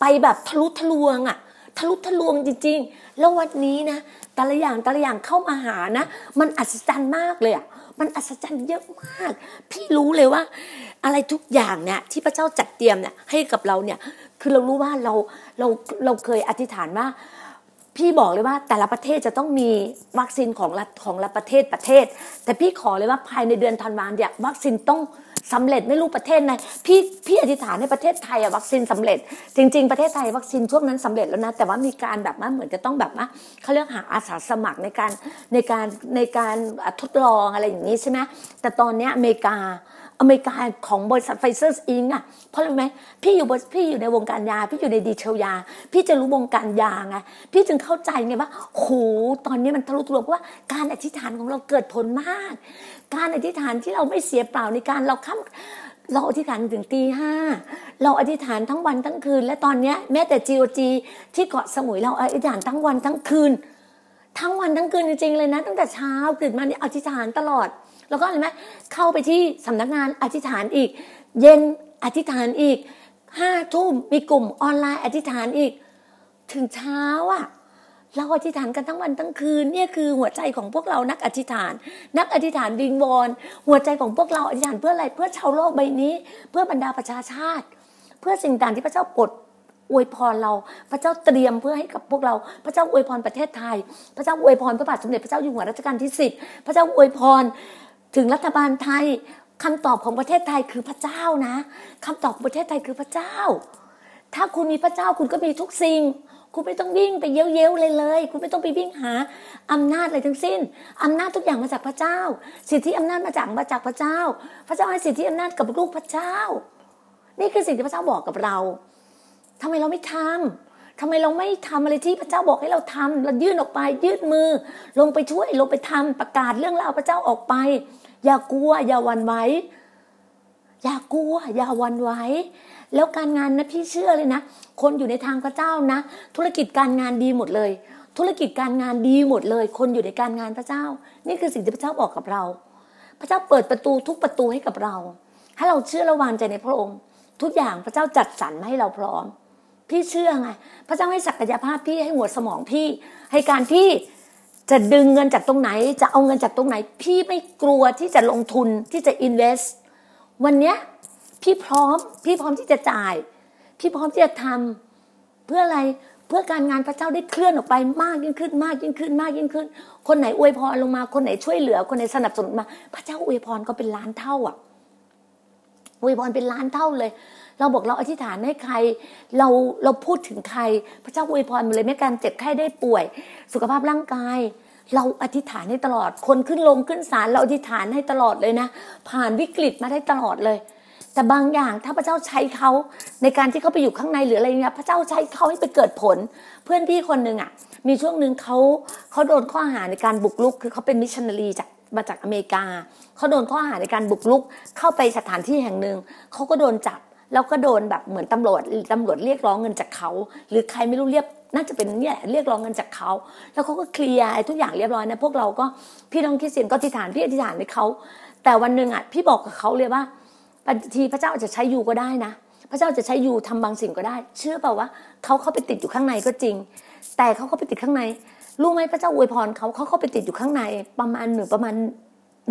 ไปแบบทะลุทะลวงอะทะลุทะลวงจริง ๆ แล้ววันนี้นะแต่ละอย่างแต่ละอย่างเข้ามาหานะ มันอัศจรรย์มากเลยอะมันอัศจรรย์เยอะมาก พี่รู้เลยว่า อะไรทุกอย่างเนี่ยที่พระเจ้าจัดเตรียมเนี่ยให้กับเราเนี่ยคือเรารู้ว่าเราเราเราเคยอธิษฐานว่า พี่บอกเลยว่าแต่ละประเทศจะต้องมีวัคซีนของรัฐของละประเทศประเทศ แต่พี่ขอเลยว่าภายในเดือนธันวาคมเนี่ยวัคซีนต้องสำเร็จไม่รู้ประเทศไหนพี่พี่อธิษฐานให้ประเทศไทยอะวัคซีนสำเร็จ จริง ๆ ประเทศไทยวัคซีนช่วงนั้นสำเร็จแล้วนะแต่ว่ามีการแบบว่าเหมือนจะต้องแบบว่าเขาเรียกหาอาสาสมัครในการในการในการทดลองอะไรอย่างนี้ใช่ไหมแต่ตอนเนี้ยอเมริกา อเมริกาของบริษัท Pfizer Inc. อะเพราะอะไรไหมพี่อยู่บริพี่อยู่ในวงการยา พี่อยู่ใน detail ยา พี่จะรู้วงการยาไงพี่จึงเข้าใจไงว่าโหตอนนี้มันทะลุทะลวงว่าการอธิษฐานของเราเกิดผลมาก การอธิษฐานที่เราไม่เสียเปล่าในการเราค้ำเราอธิษฐานถึงตีห้าเราอธิษฐานทั้งวันทั้งคืน และตอนนี้แม้แต่ GOG ที่เกาะสมุยเราอธิษฐานทั้งวันทั้งคืน ทั้งวันทั้งคืนจริงๆเลยนะ ตั้งแต่เช้าตื่นมาเนี่ยอธิษฐานตลอด แล้วก็เห็นไหมเข้าไปที่สำนักงานอธิษฐานอีก เย็นอธิษฐานอีกห้าทุ่มมีกลุ่มออนไลน์อธิษฐานอีก ถึงเช้าอะเราอธิษฐานกันทั้งวันทั้งคืนเนี่ยคือหัวใจของพวกเรานักอธิษฐาน นักอธิษฐานวิงวอนหัวใจของพวกเราอธิษฐานเพื่ออะไรเพื่อชาวโลกใบนี้ เพื่อบรรดาประชาชาติ เพื่อสิ่งต่างที่พระเจ้าปลดอวยพรเรา พระเจ้าเตรียมเพื่อให้กับพวกเรา พระเจ้าอวยพรประเทศไทย พระเจ้าอวยพรพระบาทสมเด็จพระเจ้าอยู่หัวรัชกาลที่สิบพระเจ้าอวยพร ถึงรัฐบาลไทยคำตอบของประเทศไทยคือพระเจ้านะคำตอบของประเทศไทยคือพระเจ้า ถ้าคุณมีพระเจ้าคุณก็มีทุกสิ่ง คุณไม่ต้องวิ่งไปเย้ยวๆเลยเลย คุณไม่ต้องไปวิ่งหาอำนาจอะไรทั้งสิ้นอำนาจทุกอย่างมาจากพระเจ้า สิทธิอำนาจมาจากมาจากพระเจ้า พระเจ้าให้สิทธิอำนาจกับลูกพระเจ้า นี่คือสิ่งที่พระเจ้าบอกกับเราทำไมเราไม่ทำ ทำไมเราไม่ทำอะไรที่พระเจ้าบอกให้เราทำเรายื่นออกไป ยืดมือ ลงไปช่วยลงไปทำประกาศเรื่องราวพระเจ้าออกไป อย่ากลัว อย่าหวั่นไหวอย่ากลัว อย่าหวั่นไหวแล้วการงานนะพี่เชื่อเลยนะ คนอยู่ในทางพระเจ้านะ ธุรกิจการงานดีหมดเลย ธุรกิจการงานดีหมดเลย คนอยู่ในการงานพระเจ้า นี่คือสิ่งที่พระเจ้าบอกกับเรา พระเจ้าเปิดประตูทุกประตูให้กับเรา ให้เราเชื่อระวางใจในพระองค์ ทุกอย่างพระเจ้าจัดสรรมาให้เราพร้อม พี่เชื่อไงพระเจ้าให้ศักยภาพพี่ให้หัวสมองพี่ ให้การที่จะดึงเงินจากตรงไหน จะเอาเงินจากตรงไหน พี่ไม่กลัวที่จะลงทุนที่จะ invest วันเนี้ยพี่พร้อม พี่พร้อมที่จะจ่าย พี่พร้อมที่จะทำเพื่ออะไรเพื่อการงานพระเจ้าได้เคลื่อนออกไปมากยิ่งขึ้นมากยิ่งขึ้นมากยิ่งขึ้น คนไหนอวยพรลงมา คนไหนช่วยเหลือ คนไหนสนับสนุนมา พระเจ้าอวยพรก็เป็นล้านเท่าอะอวยพรเป็นล้านเท่าเลย เราบอกเราอธิษฐานให้ใคร เราเราพูดถึงใคร พระเจ้าอวยพรมดเลยแม้การเจ็บไข้ได้ป่วย สุขภาพร่างกาย เราอธิษฐานให้ตลอด คนขึ้นลงขึ้นศาลเราอธิษฐานให้ตลอดเลยนะ ผ่านวิกฤตมาได้ตลอดเลย แต่บางอย่างถ้าพระเจ้าใช้เขาในการที่เขาไปอยู่ข้างในหรืออะไรเงี้ยพระเจ้าใช้เขาให้ไปเกิดผล เพื่อนพี่คนหนึ่งอะ มีช่วงหนึ่งเขาเขาโดนข้อหาในการบุกรุก คือเขาเป็นมิชชันนารีจากมาจากอเมริกา เขาโดนข้อหาในการบุกรุกเข้าไปสถานที่แห่งหนึ่งเขาก็โดนจับ แล้วก็โดนแบบเหมือนตำรวจตำรวจเรียกร้องเงินจากเขา หรือใครไม่รู้เรียกน่าจะเป็นเนี่ยเรียกร้องเงินจากเขาแล้วเขาก็เคลียร์ทุกอย่างเรียบร้อยนะพวกเราก็พี่น้องคริสเตียนก็อธิษฐานพี่อธิษฐานให้เขาแต่วันหนึ่งอะพี่บอกกับเขาเลยว่าบางทีพระเจ้าอาจจะใช้ยูก็ได้นะ พระเจ้าจะใช้ยูทำบางสิ่งก็ได้ เชื่อเปล่าว่าเขาเข้าไปติดอยู่ข้างในก็จริง แต่เขาเข้าไปติดข้างในรู้ไหมพระเจ้าอวยพรเขาเขาเข้าไปติดอยู่ข้างในประมาณหนึ่งประมาณ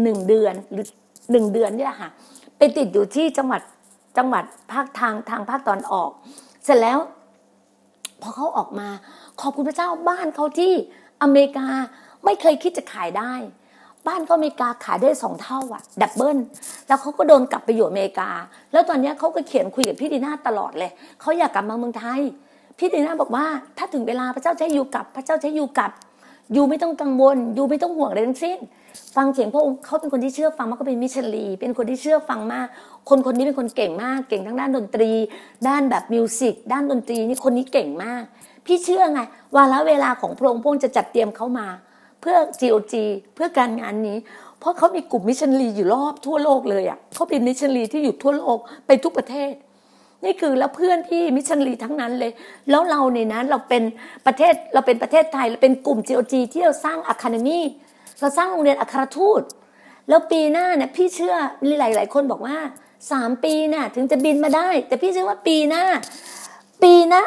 หนึ่งเดือนหรือหนึ่งเดือนนี่แหละค่ะไปติดอยู่ที่จังหวัด จังหวัดภาคทางทางภาคตอนออก เสร็จแล้วพอเขาออกมา ขอบคุณพระเจ้าบ้านเขาที่อเมริกาไม่เคยคิดจะขายได้ บ้านก็อเมริกาขายได้สองเท่าอะ double แล้วเขาก็โดนกลับไปอยู่อเมริกา แล้วตอนนี้เขาก็เขียนคุยกับพี่ดีน่าตลอดเลยเขาอยากกลับมาเมืองไทย พี่ดีน่าบอกว่า ถ้าถึงเวลาพระเจ้าจะให้ you กลับ พระเจ้าจะให้ you กลับ you ไม่ต้องกังวล you ไม่ต้องห่วงอะไรทั้งสิ้น ฟังเสียงพระองค์เขาเป็นคนที่เชื่อฟังมากก็เป็นมิชชันนารีเป็นคนที่เชื่อฟังมาก คนคนนี้เป็นคนเก่งมาก เก่งทั้งด้านดนตรี ด้านแบบ music ด้านดนตรีนี่คนนี้เก่งมาก พี่เชื่อไงวาระเวลาของพระองค์พระองค์จะจัดเตรียมเขามา เพื่อ GOG เพื่อการงานนี้ เพราะเขามีกลุ่มมิชชันนารีอยู่รอบทั่วโลกเลยอะเขาเป็นมิชชันนารีที่อยู่ทั่วโลกไปทุกประเทศ นี่คือแล้วเพื่อนพี่มิชชันนารีทั้งนั้นเลย แล้วเราเนี่ยนะเราเป็นประเทศเราเป็นประเทศไทยเราเป็นกลุ่ม GOG ที่เราสร้าง academy เราสร้างโรงเรียนอัครทูต แล้วปีหน้าเนี่ยพี่เชื่อมีหลายๆคนบอกว่าสามปีน่ะถึงจะบินมาได้ แต่พี่เชื่อว่าปีหน้า ปีหน้า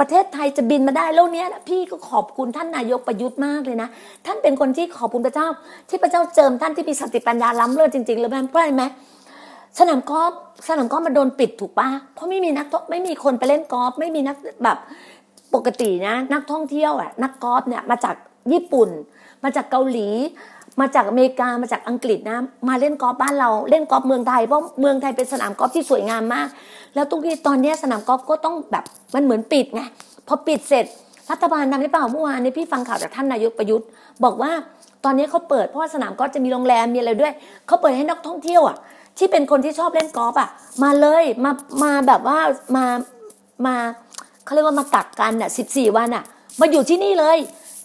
ประเทศไทยจะบินมาได้แล้วเนี้ยนะพี่ก็ขอบคุณท่านนายกประยุทธ์มากเลยนะ ท่านเป็นคนที่ขอบคุณพระเจ้า ที่พระเจ้าเจิมท่านที่มีสติปัญญาล้ำเลิศจริงๆเลยแม่เพราะอะไรไหม สนามกอล์ฟสนามกอล์ฟมันโดนปิดถูกปะเพราะไม่มีนักไม่มีคนไปเล่นกอล์ฟไม่มีนักแบบปกตินะ นักท่องเที่ยวอะนักกอล์ฟเนี่ยมาจากญี่ปุ่น มาจากเกาหลี มาจากอเมริกามาจากอังกฤษนะมาเล่นกอล์ฟบ้านเราเล่นกอล์ฟเมืองไทยเพราะเมืองไทยเป็นสนามกอล์ฟที่สวยงามมาก แล้วตรงนี้ตอนนี้สนามกอล์ฟก็ต้องแบบมันเหมือนปิดไงพอปิดเสร็จรัฐบาลทำได้เปล่าเมื่อวานนี้พี่ฟังข่าวจากท่านนายกประยุทธ์ บอกว่าตอนนี้เขาเปิดเพราะว่าสนามกอล์ฟจะมีโรงแรมมีอะไรด้วยเขาเปิดให้นักท่องเที่ยวอะ ที่เป็นคนที่ชอบเล่นกอล์ฟอะ มาเลยมามาแบบว่ามามาเขาเรียกว่ามากักกันอะสิบสี่วันอะ มาอยู่ที่นี่เลย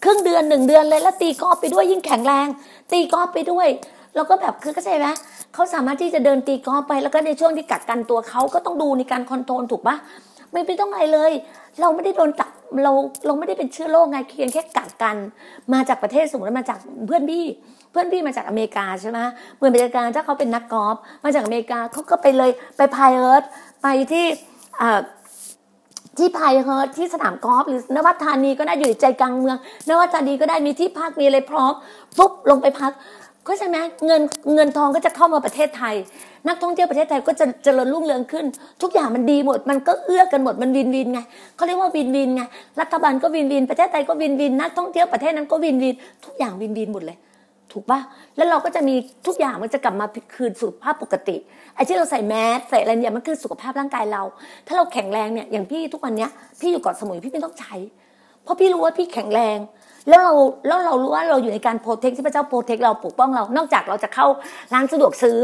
ครึ่งเดือนหนึ่งเดือนเลยแล้วตีกอล์ฟไปด้วยยิ่งแข็งแรง ตีกอล์ฟไปด้วย แล้วก็แบบคือเข้าใจไหมเขาสามารถที่จะเดินตีกอล์ฟไปแล้วก็ในช่วงที่กักกันตัวเขาก็ต้องดูในการคอนโทรลถูกปะไม่ไม่ต้องอะไรเลย เราไม่ได้โดนกักเราเราไม่ได้เป็นเชื้อโรคไงเพียงแค่กักกัน มาจากประเทศสมมติมาจากเพื่อนพี่ เพื่อนพี่มาจากอเมริกาใช่ไหมเมืองอเมริกาถ้าเขาเป็นนักกอล์ฟมาจากอเมริกาเขาก็ไปเลยไปพายเอิร์ธไปที่ที่ Pinehurst ที่สนามกอล์ฟหรือนวัดธานีก็ได้อยู่ในใจกลางเมือง นวัดธานีก็ได้มีที่พักมีอะไรพร้อมปุ๊บลงไปพักก็ใช่ไหมเงินเงินทองก็จะเข้ามาประเทศไทย นักท่องเที่ยวประเทศไทยก็จะเจริญรุ่งเรืองขึ้น ทุกอย่างมันดีหมด มันก็เอื้อกันหมดมัน win-win ไงเขาเรียกว่า win-win ไงรัฐบาลก็ win-win ประเทศไทยก็ win-win นักท่องเที่ยวประเทศนั้นก็ win-win ทุกอย่าง win-win หมดเลย ถูกปะแล้วเราก็จะมีทุกอย่างมันจะกลับมาคืนสู่ภาพปกติไอ้ที่เราใส่แมสใส่อะไรเนี่ยมันคือสุขภาพร่างกายเรา ถ้าเราแข็งแรงเนี่ยอย่างพี่ทุกวันเนี้ยพี่อยู่เกาะสมุยพี่ไม่ต้องใช้ เพราะพี่รู้ว่าพี่แข็งแรง แล้วเราแล้วเรารู้ว่าเราอยู่ในการ protect ที่พระเจ้า protect เราปกป้องเรา นอกจากเราจะเข้าร้านสะดวกซื้อ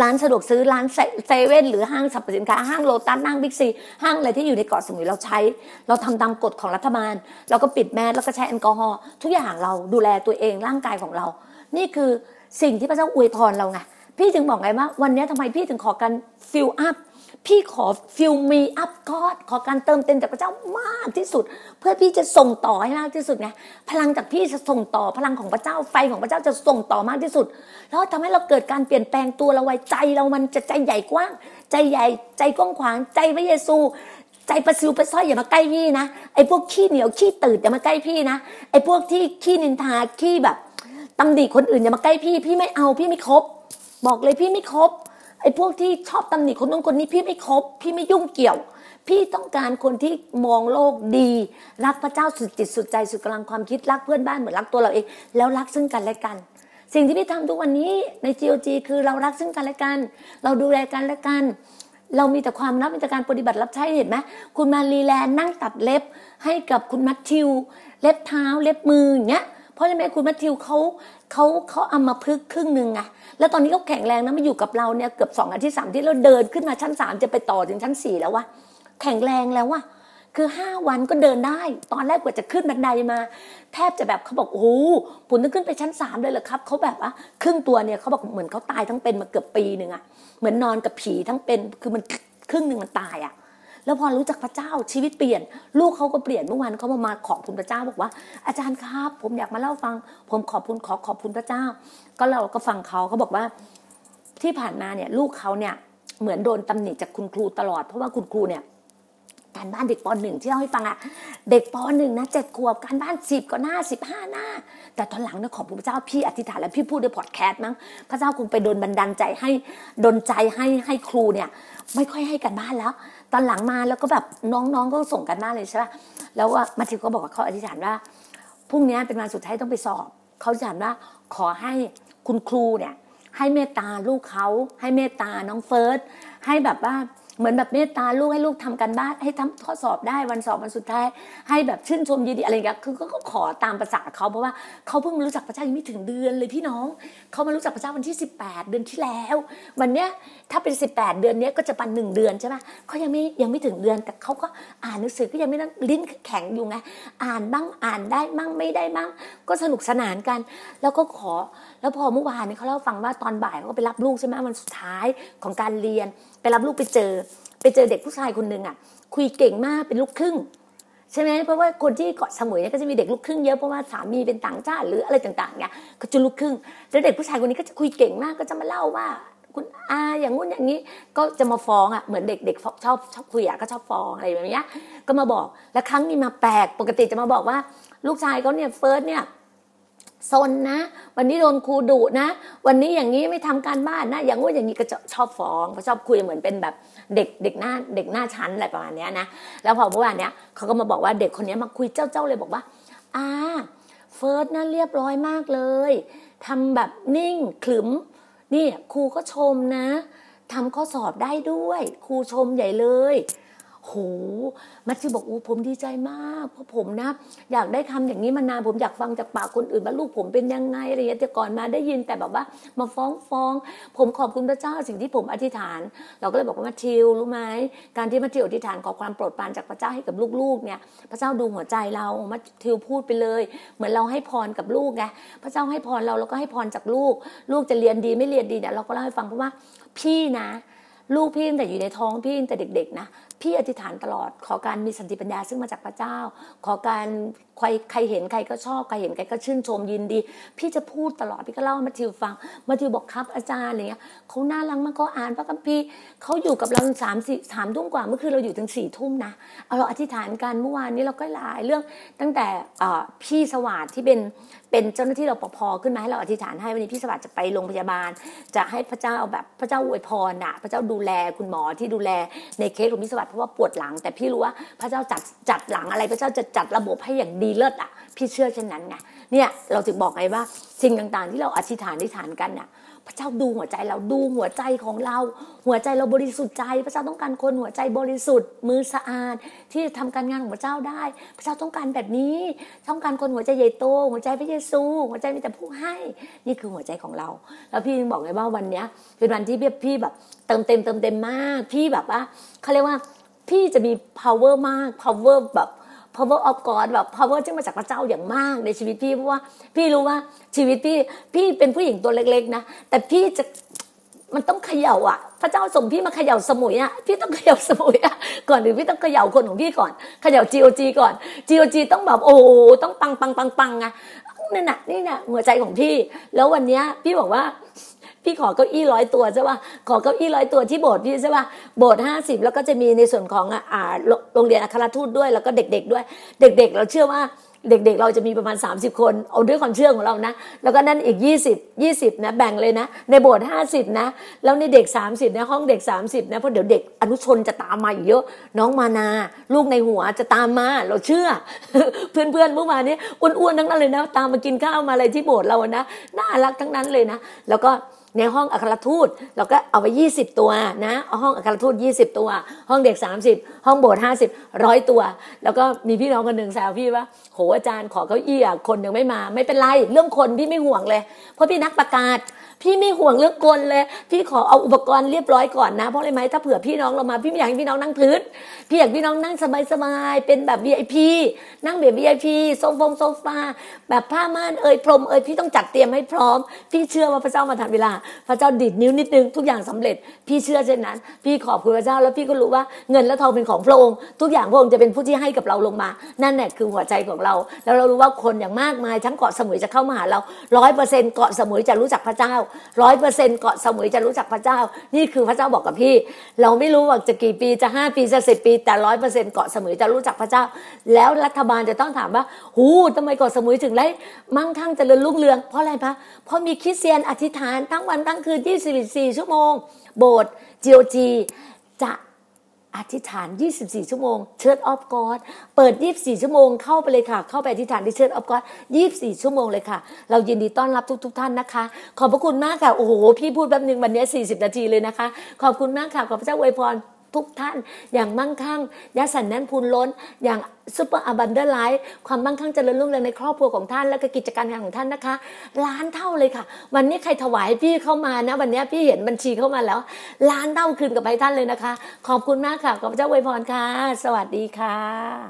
ร้านสะดวกซื้อร้านเซเว่นหรือห้างสรรพสินค้าห้างโลตัสห้างบิ๊กซีห้างอะไรที่อยู่ในเกาะสมุยเราใช้ เราทำตามกฎของรัฐบาล เราก็ปิดแมสแล้วก็ใช้แอลกอฮอล์ทุกอย่างเราดูแลตัวเองร่างกายของเรา นี่คือสิ่งที่พระเจ้าอวยพรเราไงพี่ถึงบอกไงว่าวันนี้ทำไมพี่ถึงขอการ fill up พี่ขอ fill me up God ขอการเติมเต็มจากพระเจ้ามากที่สุด เพื่อพี่จะส่งต่อให้มากที่สุดไงพลังจากพี่จะส่งต่อพลังของพระเจ้าไฟของพระเจ้าจะส่งต่อมากที่สุด แล้วทำให้เราเกิดการเปลี่ยนแปลงตัวเราไว้ใจเรามันจะใจใหญ่กว้าง ใจใหญ่ใจกว้างขวางใจพระเยซู ใจปลาซิวปลาสร้อยอย่ามาใกล้พี่นะไอ้พวกขี้เหนียวขี้ตืดอย่ามาใกล้พี่นะไอ้พวกที่ขี้นินทาขี้แบบ ตำหนิคนอื่นอย่ามาใกล้พี่ พี่ไม่เอาพี่ไม่คบ บอกเลยพี่ไม่คบไอ้พวกที่ชอบตำหนิคนนู้นคนนี้พี่ไม่คบ พี่ไม่ยุ่งเกี่ยว พี่ต้องการคนที่มองโลกดี รักพระเจ้าสุดจิตสุดใจสุดกำลังความคิดรักเพื่อนบ้านเหมือนรักตัวเราเอง แล้วรักซึ่งกันและกัน สิ่งที่พี่ทำทุกวันนี้ใน GOG คือเรารักซึ่งกันและกัน เราดูแลกันและกัน เรามีแต่ความรักมีแต่การปฏิบัติรับใช้เห็นไหมคุณมารีแลนนั่งตัดเล็บให้กับคุณมัทธิว เล็บเท้าเล็บมืออย่างเงี้ย เพราะฉะนั้นคุณมัทธิวเขาเขาเขาเอามาพึกครึ่งหนึ่งไงแล้วตอนนี้เขาแข็งแรงนะมาอยู่กับเราเนี่ยเกือบสองอาทิตย์สามอาที่เราเดินขึ้นมาชั้นสามจะไปต่อถึงชั้นสี่แล้ววะแข็งแรงแล้ววะคือห้าวันก็เดินได้ ตอนแรกกว่าจะขึ้นบันไดมา แทบจะแบบเขาบอกโอ้โหผมต้องขึ้นไปชั้นสามเลยเหรอครับเขาแบบว่าครึ่งตัวเนี่ยเขาบอกเหมือนเขาตายทั้งเป็นมาเกือบปีหนึ่งอะเหมือนนอนกับผีทั้งเป็นคือมันครึ่งหนึ่งมันตายอะ แล้วพอรู้จักพระเจ้าชีวิตเปลี่ยน ลูกเขาก็เปลี่ยนเมื่อวานเขามามาขอบคุณพระเจ้าบอกว่า อาจารย์ครับ ผมอยากมาเล่าฟัง ผมขอบคุณขอขอบคุณพระเจ้า ก็เราก็ฟังเขาเขาบอกว่า ที่ผ่านมาเนี่ย ลูกเขาเนี่ยเหมือนโดนตำหนิจากคุณครูตลอด เพราะว่าคุณครูเนี่ยการบ้านเด็กปหนึ่งที่เล่าให้ฟังอะเด็กปหนึ่งนะเจ็ดขวบการบ้านสิบก็หน้าสิบห้าหน้า แต่ตอนหลังเนี่ยขอบคุณพระเจ้าพี่อธิษฐานแล้วพี่พูดในพอดแคสต์มั้งพระเจ้าคงไปโดนบันดาลใจให้ดนใจให้ให้ครูเนี่ย ไม่ค่อยให้กันบ้านแล้ว ตอนหลังมาแล้วก็แบบน้องๆก็ส่งกันบ้าเลยใช่ป่ะแล้วว่ามาทิวก็บอกว่าเขาอธิษฐานว่าพรุ่งนี้เป็นวันสุดท้ายต้องไปสอบเขาอธิษฐานว่าขอให้คุณครูเนี่ยให้เมตตาลูกเขาให้เมตตาน้องเฟิร์สให้แบบว่า เหมือนแบบเมตตาลูกให้ลูกทำกันบ้านให้ทำข้อสอบได้วันสอบวันสุดท้าย ให้แบบชื่นชมยินดีอะไรอย่างเงี้ยคือก็ขอตามภาษาเขาเพราะว่าเขาเพิ่งรู้จักพระเจ้ายังไม่ถึงเดือนเลยพี่น้องเขามารู้จักพระเจ้าวันที่ 18 เดือนที่แล้ว วันเนี้ยถ้าเป็น 18 เดือนเนี้ยก็จะปันหนึ่งเดือนใช่ไหมเขายังไม่ยังไม่ถึงเดือนแต่เขาก็อ่านหนังสือก็ยังไม่นั่งลิ้นแข็งอยู่ไงอ่านบ้างอ่านได้บ้างไม่ได้บ้างก็สนุกสนานกัน แล้วก็ขอแล้วพอเมื่อวานนี้เขาเล่าฟังว่าตอนบ่ายเขาก็ไปรับลูกใช่ไหมวันสุดท้ายของการเรียน ไปรับลูกไปเจอ ไปเจอเด็กผู้ชายคนหนึ่งอะ คุยเก่งมากเป็นลูกครึ่งใช่ไหมเพราะว่าคนที่เกาะสมุยเนี่ยก็จะมีเด็กลูกครึ่งเยอะเพราะว่าสามีเป็นต่างชาติหรืออะไรต่างๆเนี่ยก็จะลูกครึ่งแล้วเด็กผู้ชายคนนี้ก็จะคุยเก่งมากก็จะมาเล่าว่าคุณอาอย่างงู้นอย่างนี้ก็จะมาฟ้องอะเหมือนเด็กๆชอบชอบคุยอะก็ชอบฟ้องอะไรแบบเนี้ยก็มาบอกแล้วครั้งนี้มาแปลกปกติจะมาบอกว่า ลูกชายเขาเนี่ยเฟิร์สเนี่ย ซนนะ วันนี้โดนครูดุนะ วันนี้อย่างนี้ไม่ทำการบ้านนะ อย่างงู้อย่างนี้ก็ชอบฟ้องชอบคุยเหมือนเป็นแบบเด็กเด็กหน้าเด็กหน้าชั้นอะไรประมาณนี้นะ แล้วพอเมื่อวานเนี้ยเขาก็มาบอกว่าเด็กคนนี้มาคุยเจ้าเจ้าเลยบอกว่าอ่าเฟิร์สน่าเรียบร้อยมากเลยทำแบบนิ่งขลึมนี่ครูก็ชมนะทำข้อสอบได้ด้วย ครูชมใหญ่เลย โหมัทธิวบอกโอ้ผมดีใจมากเพราะผมนะ อยากได้คำอย่างนี้มานานผมอยากฟังจากปากคนอื่นว่าลูกผมเป็นยังไงอะไรอย่างเงี้ยแต่ก่อนมาได้ยินแต่แบบว่า มาฟ้องฟ้อง ผมขอบคุณพระเจ้าสิ่งที่ผมอธิษฐาน เราก็เลยบอกว่ามัทธิวรู้ไหมการที่มัทธิวอธิษฐานขอความโปรดปรานจากพระเจ้าให้กับลูกๆเนี่ยพระเจ้าดูหัวใจเรามัทธิวพูดไปเลย เหมือนเราให้พรกับลูกไงพระเจ้าให้พรเราเราก็ให้พรจากลูก ลูกจะเรียนดีไม่เรียนดีเนี่ยเราก็เล่าให้ฟังเพราะว่าพี่นะ ลูกพี่ตั้งแต่อยู่ในท้องพี่ตั้งแต่เด็ก ๆ นะ พี่อธิษฐานตลอด ขอการมีสันติปัญญาซึ่งมาจากพระเจ้า ขอการใครใครเห็นใครก็ชอบใครเห็นใครก็ชื่นชมยินดี พี่จะพูดตลอดพี่ก็เล่ามาทิวฟังมาทิวบอกครับอาจารย์อะไรเงี้ยเขาน่ารักมากเขาอ่านพระคัมภีร์เขาอยู่กับเราสามสี่สามทุ่มกว่าเมื่อคืนเราอยู่ถึงสี่ทุ่มนะเอาเราอธิษฐานกันเมื่อวานนี้เราก็หลายเรื่องตั้งแต่พี่สวัสดิ์ที่เป็น เป็นเจ้าหน้าที่เราปภขึ้นมาให้เราอธิษฐานให้วันนี้พี่สวัสดิ์จะไปโรงพยาบาล จะให้พระเจ้าแบบพระเจ้าอวยพรน่ะพระเจ้าดูแลคุณหมอที่ดูแลในเคสของพี่สวัสดิ์เพราะว่าปวดหลัง แต่พี่รู้ว่าพระเจ้าจัดจัดหลังอะไร พระเจ้าจะจัดระบบให้อย่างดีเลิศอะ พี่เชื่อเช่นนั้นไงเนี่ยเราถึงบอกไงว่าสิ่งต่างๆ ที่เราอธิษฐานอธิษฐานกันน่ะ พระเจ้าดูหัวใจเราดูหัวใจของเรา หัวใจเราบริสุทธิ์ใจ พระเจ้าต้องการคนหัวใจบริสุทธิ์ มือสะอาดที่จะทำการงานของพระเจ้าได้ พระเจ้าต้องการแบบนี้ ต้องการคนหัวใจใหญ่โต หัวใจพระเยซู หัวใจมีแต่ผู้ให้ นี่คือหัวใจของเรา แล้วพี่บอกไงว่าวันเนี้ยเป็นวันที่พี่แบบเติมเต็มเติมเต็มมาก พี่แบบว่าเขาเรียกว่าพี่จะมี power มาก power แบบ power of God แบบ power ที่มาจากพระเจ้าอย่างมากในชีวิตพี่เพราะว่าพี่รู้ว่าชีวิตพี่พี่เป็นผู้หญิงตัวเล็ก ๆ นะ แต่พี่จะมันต้องเขย่าอะ พระเจ้าส่งพี่มาเขย่าสมุยอะพี่ต้องเขย่าสมุยอะก่อนหรือพี่ต้องเขย่าคนของพี่ก่อนเขย่า GOG ก่อน GOG ต้องแบบโอ้ต้องปังปังปังปังไงนี่น่ะนี่น่ะหัวใจของพี่ แล้ววันเนี้ยพี่บอกว่า พี่ขอเก้าอี้ร้อยตัวใช่ป่ะขอเก้าอี้ร้อยตัวที่โบสถ์พี่ใช่ป่ะโบสถ์ห้าสิบแล้วก็จะมีในส่วนของอ่าโรงเรียนอัครทูตด้วยแล้วก็เด็ก ๆ ด้วย เด็ก ๆ เราเชื่อว่าเด็กๆ เราจะมีประมาณ 30 คนเอาด้วยความเชื่อของเรานะ แล้วก็นั่นอีก 20 20นะแบ่งเลยนะ ในโบสถ์50 นะ แล้วในเด็ก 30นะห้องเด็ก 30นะเพราะเดี๋ยวเด็กอนุชนจะตามมาอีกเยอะ น้องมานา ลูกในหัวจะตามมาเราเชื่อ เพื่อนๆเมื่อวานนี้อ้วนๆทั้งนั้นเลยนะ ตามมากินข้าวมาอะไรที่โบสถ์เรานะน่ารักทั้งนั้นเลยนะ แล้วก็ ในห้องอัครทูตเราก็เอาไป 20 ตัวนะห้องอัครทูต 20 ตัว ห้องเด็ก 30 ห้องโบสถ์50ร้อยตัว แล้วก็มีพี่น้องคนหนึ่งแซวพี่ว่าโหอาจารย์ขอเก้าอี้คนยังไม่มา ไม่เป็นไร เรื่องคนพี่ไม่ห่วงเลย เพราะพี่นักประกาศ พี่ไม่ห่วงเรื่องคนเลย พี่ขอเอาอุปกรณ์เรียบร้อยก่อนนะ เพราะอะไรไหมถ้าเผื่อพี่น้องเรามาพี่ไม่อยากให้พี่น้องนั่งพื้น พี่อยากพี่น้องนั่งสบายๆ เป็นแบบ VIP นั่งแบบ VIP โซฟงโซฟา แบบผ้าม่านเอ่ยพรมเอ่ยพี่ต้องจัดเตรียมให้พร้อม พี่เชื่อว่าพระเจ้ามาทันเวลา พระเจ้าดิดนิ้วนิดนึงทุกอย่างสำเร็จ พี่เชื่อเช่นนั้น พี่ขอบคุณพระเจ้าแล้วพี่ก็รู้ว่าเงินและทองเป็นของพระองค์ ทุกอย่างพระองค์จะเป็นผู้ที่ให้กับเราลงมา นั่นแหละคือหัวใจของเรา แล้วเรารู้ว่าคนอย่างมากมายทั้งเกาะสมุยจะเข้ามาหาเราร้อยเปอร์เซ็นต์เกาะสมุยจะรู้จักพระเจ้าร้อยเปอร์เซ็นต์เกาะสมุยจะรู้จักพระเจ้า นี่คือพระเจ้าบอกกับพี่ เราไม่รู้ว่าจะกี่ปีจะห้าปีจะสิบปี แต่ร้อยเปอร์เซ็นต์เกาะสมุยจะรู้จักพระเจ้า แล้วรัฐบาลจะต้องถามว่าหูทำไมเกาะสมุยถึงได้มั่งคั่งเจริญรุ่งเรืองเพราะอะไรพะเพราะมีคริสเตียนอธิษฐานทั้งวันทั้งคืนที่สี่ชั่วโมง โบสถ์จีโอจีจะ อธิษฐาน 24 ชั่วโมง Church of God เปิด 24 ชั่วโมงเข้าไปเลยค่ะ เข้าไปอธิษฐานที่ Church of God 24 ชั่วโมงเลยค่ะ เรายินดีต้อนรับทุกๆทท่านนะคะ ขอบพระคุณมากค่ะ โอ้โห พี่พูดแป๊บนึงวันนี้ 40 นาทีเลยนะคะ ขอบคุณมากค่ะ ขอบพระเจ้าอวยพร ทุกท่าน อย่างมั่งคั่งยัดสั่นแน่นพูนล้น อย่าง super abundant life ความมั่งคั่งเจริญรุ่งเรืองในครอบครัวของท่าน และก็กิจการงานของท่านนะคะ ล้านเท่าเลยค่ะ วันนี้ใครถวายพี่เข้ามานะ วันนี้พี่เห็นบัญชีเข้ามาแล้ว ล้านเท่าคืนกลับไปท่านเลยนะคะ ขอบคุณมากค่ะขอบพระเจ้าอวยพรค่ะ สวัสดีค่ะ